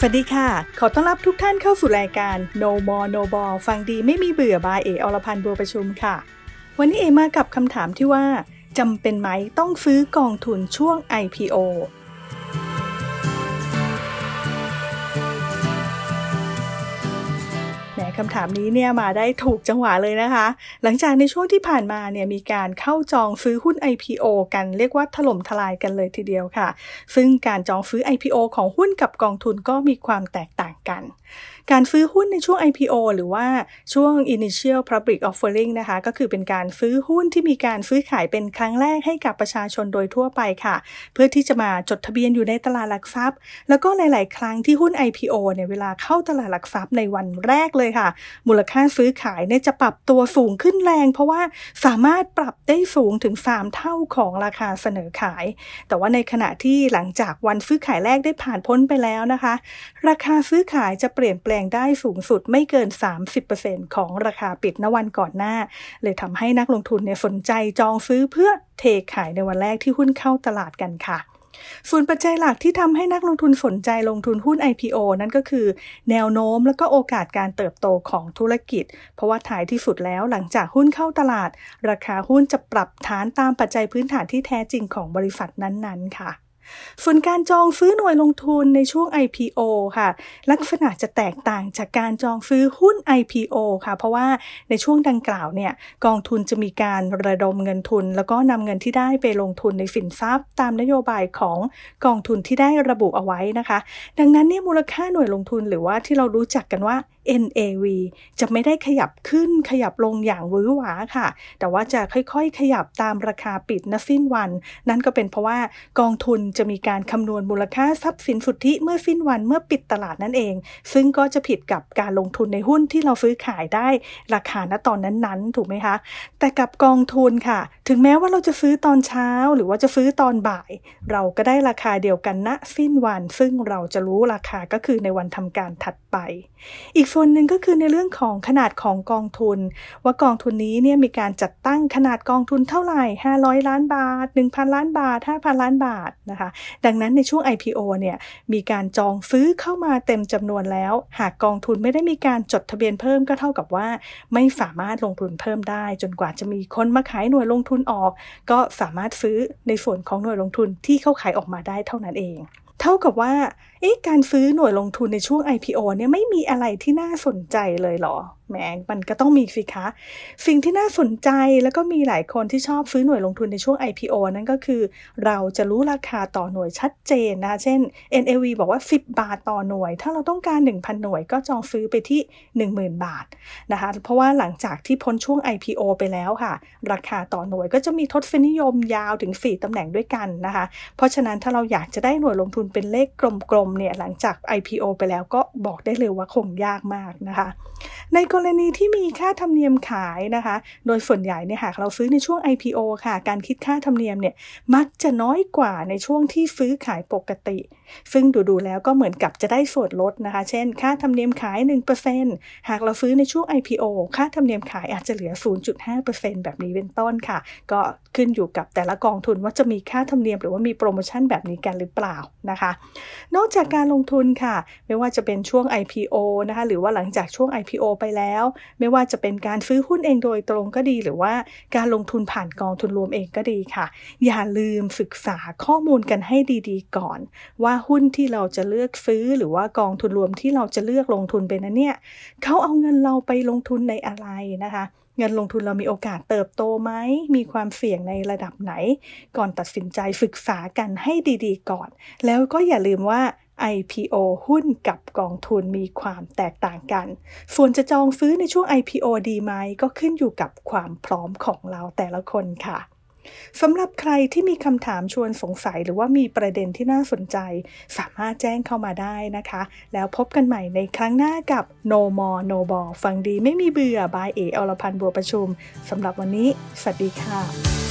สวัสดีค่ะ ขอต้อนรับทุกท่านเข้าสู่รายการ No More No Ball ฟังดีไม่มีเบื่อบายเออรพันธ์บัวประชุมค่ะ วันนี้เอมากับคำถามที่ว่าจำเป็นไหมต้องซื้อกองทุนช่วง IPO คำถามนี้เนี่ยมาได้ถูกจังหวะเลยนะคะ หลังจากในช่วงที่ผ่านมาเนี่ยมีการเข้าจองซื้อหุ้น IPO กันเรียกว่าถล่มทลายกันเลยทีเดียวค่ะ ซึ่งการจองซื้อ IPO ของหุ้นกับกองทุนก็มีความแตก กัน การซื้อหุ้นในช่วง IPO หรือว่าช่วง Initial Public Offering นะคะ ก็คือเป็นการซื้อหุ้นที่มีการซื้อขายเป็นครั้งแรกให้กับประชาชนโดยทั่วไปค่ะ เพื่อที่จะมาจดทะเบียนอยู่ในตลาดหลักทรัพย์ แล้วก็หลาย ๆ ครั้งที่หุ้น IPO เนี่ยเวลาเข้าตลาดหลักทรัพย์ในวันแรกเลยค่ะ มูลค่าซื้อขายเนี่ยจะปรับตัวสูงขึ้นแรง เพราะว่าสามารถปรับได้สูงถึง 3 เท่าของราคาเสนอขาย แต่ว่าในขณะที่หลังจากวันซื้อขายแรกได้ผ่านพ้นไปแล้วนะคะ ราคาซื้อขายายจะเปลี่ยนแปลงได้สูงสุดไม่เกิน 30%ของราคาปิดณวันก่อนหน้า เลยทำให้นักลงทุนเนี่ยสนใจจองซื้อเพื่อเทขายในวันแรกที่หุ้นเข้าตลาดกันค่ะส่วนปัจจัยหลักที่ทำให้นักลงทุนสนใจลงทุนหุ้น IPO นั่นก็คือ แนวโน้มและก็โอกาสการเติบโตของธุรกิจ เพราะว่าถ่ายที่สุดแล้วหลังจากหุ้นเข้าตลาด ราคาหุ้นจะปรับฐานตามปัจจัยพื้นฐานที่แท้จริงของบริษัทนั้นๆ ค่ะ ส่วนการจองซื้อหน่วยลงทุนในช่วง IPO ค่ะ ลักษณะจะแตกต่างจากการจองซื้อหุ้น IPO ค่ะ เพราะว่าในช่วงดังกล่าวเนี่ยกองทุนจะมีการระดมเงินทุน แล้วก็นำเงินที่ได้ไปลงทุนในสินทรัพย์ ตามนโยบายของกองทุนที่ได้ระบุเอาไว้นะคะ ดังนั้นเนี่ยมูลค่าหน่วยลงทุนหรือว่าที่เรารู้จักกันว่า NAV จะไม่ได้ขยับขึ้นขยับลงอย่างวือหวาค่ะ แต่ว่าจะค่อยๆ ขยับตามราคาปิดณสิ้นวัน นั่นก็เป็นเพราะว่ากองทุนจะมีการคำนวณมูลค่าทรัพย์สินสุทธิเมื่อสิ้นวันเมื่อปิดตลาดนั่นเอง ซึ่งก็จะผิดกับการลงทุนในหุ้นที่เราซื้อขายได้ราคาณตอนนั้นๆ ถูกไหมคะ แต่กับกองทุนค่ะ ถึงแม้ว่าเราจะซื้อตอนเช้าหรือว่าจะซื้อตอนบ่าย เราก็ได้ราคาเดียวกันณสิ้นวัน ซึ่งเราจะรู้ราคาก็คือในวันทำการถัดไป อีกส่วนหนึ่งก็คือในเรื่องของขนาดของกองทุน ว่ากองทุนนี้เนี่ยมีการจัดตั้งขนาดกองทุนเท่าไหร่ 500 ล้านบาท 1,000 ล้านบาท 5,000 ล้านบาทนะคะ ดังนั้นในช่วง IPO เนี่ยมีการจองซื้อเข้ามาเต็มจำนวนแล้ว หากกองทุนไม่ได้มีการจดทะเบียนเพิ่มก็เท่ากับว่า ไม่สามารถลงทุนเพิ่มได้ จนกว่าจะมีคนมาขายหน่วยลงทุนออก ก็สามารถซื้อในส่วนของหน่วยลงทุนที่เข้าขายออกมาได้เท่านั้นเอง เท่ากับว่า เอ๊ะ การซื้อหน่วยลงทุนในช่วง IPO เนี่ยไม่มีอะไรที่น่าสนใจเลยเหรอ แหมมันก็ต้องมีสิคะ สิ่งที่น่าสนใจแล้วก็มีหลายคนที่ชอบซื้อหน่วยลงทุนในช่วง IPO นั่นก็คือ เราจะรู้ราคาต่อหน่วยชัดเจนนะ เช่น NAV บอกว่า 10 บาทต่อหน่วย ถ้าเราต้องการ 1,000 หน่วยก็จองซื้อไปที่ 10,000 บาทนะคะ เพราะว่าหลังจากที่พ้นช่วง IPO ไปแล้วค่ะ ราคาต่อหน่วยก็จะมีทศนิยมยาวถึง 4ตำแหน่งด้วยกันนะคะ เพราะฉะนั้นถ้าเราอยากจะได้หน่วยลงทุนเป็นเลขกลมๆเนี่ยหลังจาก IPO ไปแล้วก็บอกได้เลยว่าคงยากมากนะคะ ในกรณีที่มีค่าธรรมเนียมขายนะคะ โดยส่วนใหญ่เนี่ยหากเราซื้อในช่วง IPO ค่ะ การคิดค่าธรรมเนียมเนี่ยมักจะน้อยกว่าในช่วงที่ซื้อขายปกติ ซึ่งดูๆแล้วก็เหมือนกับจะได้ส่วนลดนะคะ เช่น ค่าธรรมเนียมขาย 1%หากเราซื้อในช่วง IPO ค่าธรรมเนียมขายอาจจะเหลือ 0.5%แบบนี้เป็นต้นค่ะ ก็ขึ้นอยู่กับแต่ละกองทุนว่าจะมีค่าธรรมเนียมหรือว่ามีโปรโมชั่นแบบนี้กันหรือเปล่านะคะ นอกจากการลงทุนค่ะ ไม่ว่าจะเป็นช่วง IPO นะคะ หรือว่าหลังจากช่วง IPO ไปแล้วไม่ว่าจะเป็นการซื้อหุ้นเองโดยตรงก็ดี หรือว่าการลงทุนผ่านกองทุนรวมเองก็ดีค่ะ อย่าลืมศึกษาข้อมูลกันให้ดีๆ ก่อน ว่าหุ้นที่เราจะเลือกซื้อหรือว่ากองทุนรวมที่เราจะเลือกลงทุนไปนั้นเนี่ยเขาเอาเงินเราไปลงทุนในอะไรนะคะเงินลงทุนเรามีโอกาสเติบโตไหม มีความเสี่ยงในระดับไหน ก่อนตัดสินใจศึกษากันให้ดีๆ ก่อน แล้วก็อย่าลืมว่า IPO หุ้นกับกองทุนมีความแตกต่างกัน ส่วนจะจองซื้อในช่วง IPO ดีไหม ก็ขึ้นอยู่กับความพร้อมของเราแต่ละคนค่ะสำหรับใครที่มีคำถามชวนสงสัยหรือว่ามีประเด็นที่น่าสนใจ สามารถแจ้งเข้ามาได้นะคะ แล้วพบกันใหม่ในครั้งหน้ากับ No More No Ball ฟังดีไม่มีเบื่อบายเออรพันธ์บัวประชุมสำหรับวันนี้ สวัสดีค่ะ